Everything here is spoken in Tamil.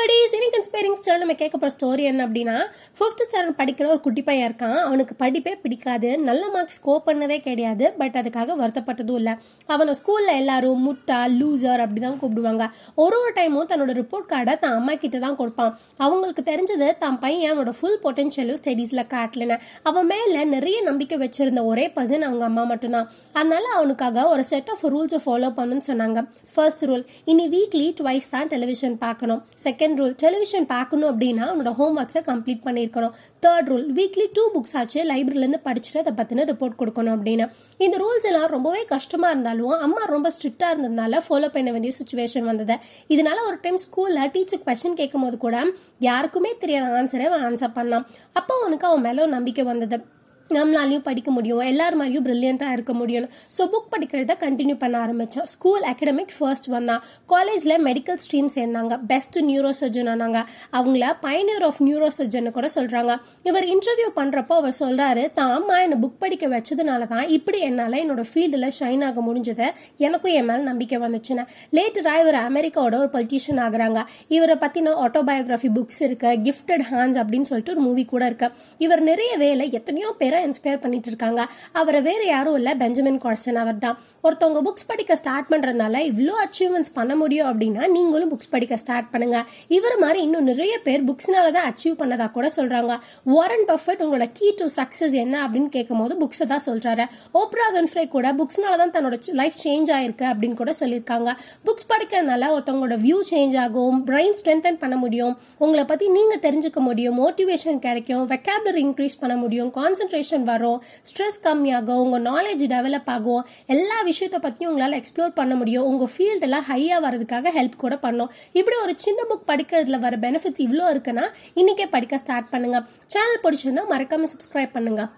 வடிஸ் சினி கன்ஸ்பைரிங் ஸ்டார் நம்ம கேட்க போகிற ஸ்டோரி என்ன அப்படின்னா ஃபிஃப்த் ஸ்டாண்டர்ட் படிக்கிற ஒரு குட்டி பையன் இருக்கான். அவனுக்கு படிப்பே பிடிக்காது. நல்ல மார்க் ஸ்கோர் பண்ணதே கிடையாது. பட் அதுக்காக வருத்தப்பட்டதும் இல்லை. அவனை ஸ்கூலில் எல்லாரும் முட்டா லூசர் அப்படி தான் கூப்பிடுவாங்க. ஒரு ஒரு டைமும் தன்னோட ரிப்போர்ட் கார்டை தான் அம்மா கிட்ட தான் கொடுப்பான். அவங்களுக்கு தெரிஞ்சது தான் பையன் அவனோட ஃபுல் பொட்டென்ஷியலும் ஸ்டடீஸில் காட்டலன்னு. அவன் மேலே நிறைய நம்பிக்கை வச்சிருந்த ஒரே பர்சன் அவங்க அம்மா மட்டும்தான். அதனால அவனுக்காக ஒரு செட் ஆஃப் ரூல்ஸை ஃபாலோ பண்ணுன்னு சொன்னாங்க. ஃபர்ஸ்ட் ரூல் இனி வீக்லி ட்வைஸ் தான் டெலிவிஷன் பார்க்கணும். செகண்ட் ரூல் டெலிவிஷன் பார்க்கணும் அப்படின்னா உன்னோட ஹோம் ஒர்க்ஸை கம்ப்ளீட் பண்ணியிருக்கணும். Third rule weekly two books ஆச்சு லைப்ரரிலேருந்து படிச்சுட்டு அதை பற்றின ரிப்போர்ட் கொடுக்கணும் அப்படின்னு. இந்த ரூல்ஸ் எல்லாம் ரொம்பவே கஷ்டமாக இருந்தாலும் அம்மா ரொம்ப ஸ்ட்ரிக்டாக இருந்ததுனால ஃபாலோ பண்ண வேண்டிய சுச்சுவேஷன் வந்தது. இதனால ஒரு டைம் ஸ்கூலில் டீச்சர் கொஸ்டின் கேட்கும் போது கூட யாருக்குமே தெரியாத ஆன்சரை அவன் ஆன்சர் பண்ணான். அப்போ அவனுக்கு அவன் மேலே ஒரு நம்பிக்கை வந்தது. நம்மளாலையும் படிக்க முடியும். எல்லார் மாதிரியும் ப்ரில்லியண்ட்டாக இருக்க முடியும் ஸோ புக் படிக்கிறத கண்டினியூ பண்ண ஆரம்பித்தோம் ஸ்கூல் அகடமிக் ஃபர்ஸ்ட் வந்தான் காலேஜில் மெடிக்கல் ஸ்ட்ரீம் சேர்ந்தாங்க. பெஸ்ட் நியூரோ சர்ஜன் ஆனாங்க. அவங்கள பயனியர் ஆஃப் நியூரோ சர்ஜன் கூட சொல்கிறாங்க இவர் இன்டர்வியூ பண்ணுறப்போ அவர் சொல்கிறாரு தான் அம்மா என்னை புக் படிக்க வச்சதுனால தான் இப்படி என்னால் என்னோட ஃபீல்டில் ஷைன் ஆக முடிஞ்சது எனக்கும் என் மேலே நம்பிக்கை வந்துச்சுன்னு. லேட்டராக இவர் அமெரிக்காவோட ஒரு பொலிட்டீஷியன் ஆகுறாங்க. இவரை பற்றின ஆட்டோபயோகிராஃபி புக்ஸ் இருக்குது கிஃப்டட் ஹேண்ட்ஸ் அப்படின்னு சொல்லிட்டு ஒரு மூவி கூட இருக்குது இவர் நிறைய வேலை எத்தனையோ பேரை இன்ஸ்பயர் பண்ணிட்டு இருக்காங்க. அவரை வேற யாரும் இல்லை பெஞ்சமின் கார்சன் அவர் தான் ஒருத்தவங்க புக்ஸ் படிக்க ஸ்டார்ட் பண்ணுறதுனால இவ்வளோ அச்சீவ்மெண்ட்ஸ் பண்ண முடியும் அப்படின்னா நீங்களும் புக்ஸ் படிக்க ஸ்டார்ட் பண்ணுங்க. இவர் மாதிரி இன்னும் நிறைய பேர் புக்ஸ்னால தான் அச்சீவ் பண்ணதா கூட சொல்கிறாங்க வாரன் பஃபட் உங்களோட கீ டு சக்ஸஸ் என்ன அப்படின்னு கேட்கும் போது புக்ஸை தான் சொல்கிறாரு ஓப்ரா வென்ஃப்ரே கூட புக்ஸ்னால தான் தன்னோட லைஃப் சேஞ்ச் ஆயிருக்கு அப்படின்னு கூட சொல்லியிருக்காங்க. புக்ஸ் படிக்கிறதுனால ஒருத்தவங்களோட வியூ சேஞ்ச் ஆகும் பிரெயின் ஸ்ட்ரென்தன் பண்ண முடியும் உங்களை பற்றி நீங்கள் தெரிஞ்சுக்க முடியும் மோட்டிவேஷன் கிடைக்கும் வெக்காபுலரி இன்க்ரீஸ் பண்ண முடியும் கான்சென்ட்ரேஷன் வரும் ஸ்ட்ரெஸ் கம்மியாகும் உங்கள் நாலேஜ் டெவலப் ஆகும் எல்லா விஷயத்தை பற்றியும் உங்களால் எக்ஸ்ப்ளோர் பண்ண முடியும். உங்கள் ஃபீல்டெல்லாம் ஹையாக வரதுக்காக ஹெல்ப் கூட பண்ணோம். இப்படி ஒரு சின்ன புக் படிக்கிறதுல வர பெனிஃபிட்ஸ் இவ்வளோ இருக்குன்னா இன்றைக்கே படிக்க ஸ்டார்ட் பண்ணுங்கள் சேனல் பிடிச்சிருந்தா மறக்காமல் சப்ஸ்கிரைப் பண்ணுங்கள்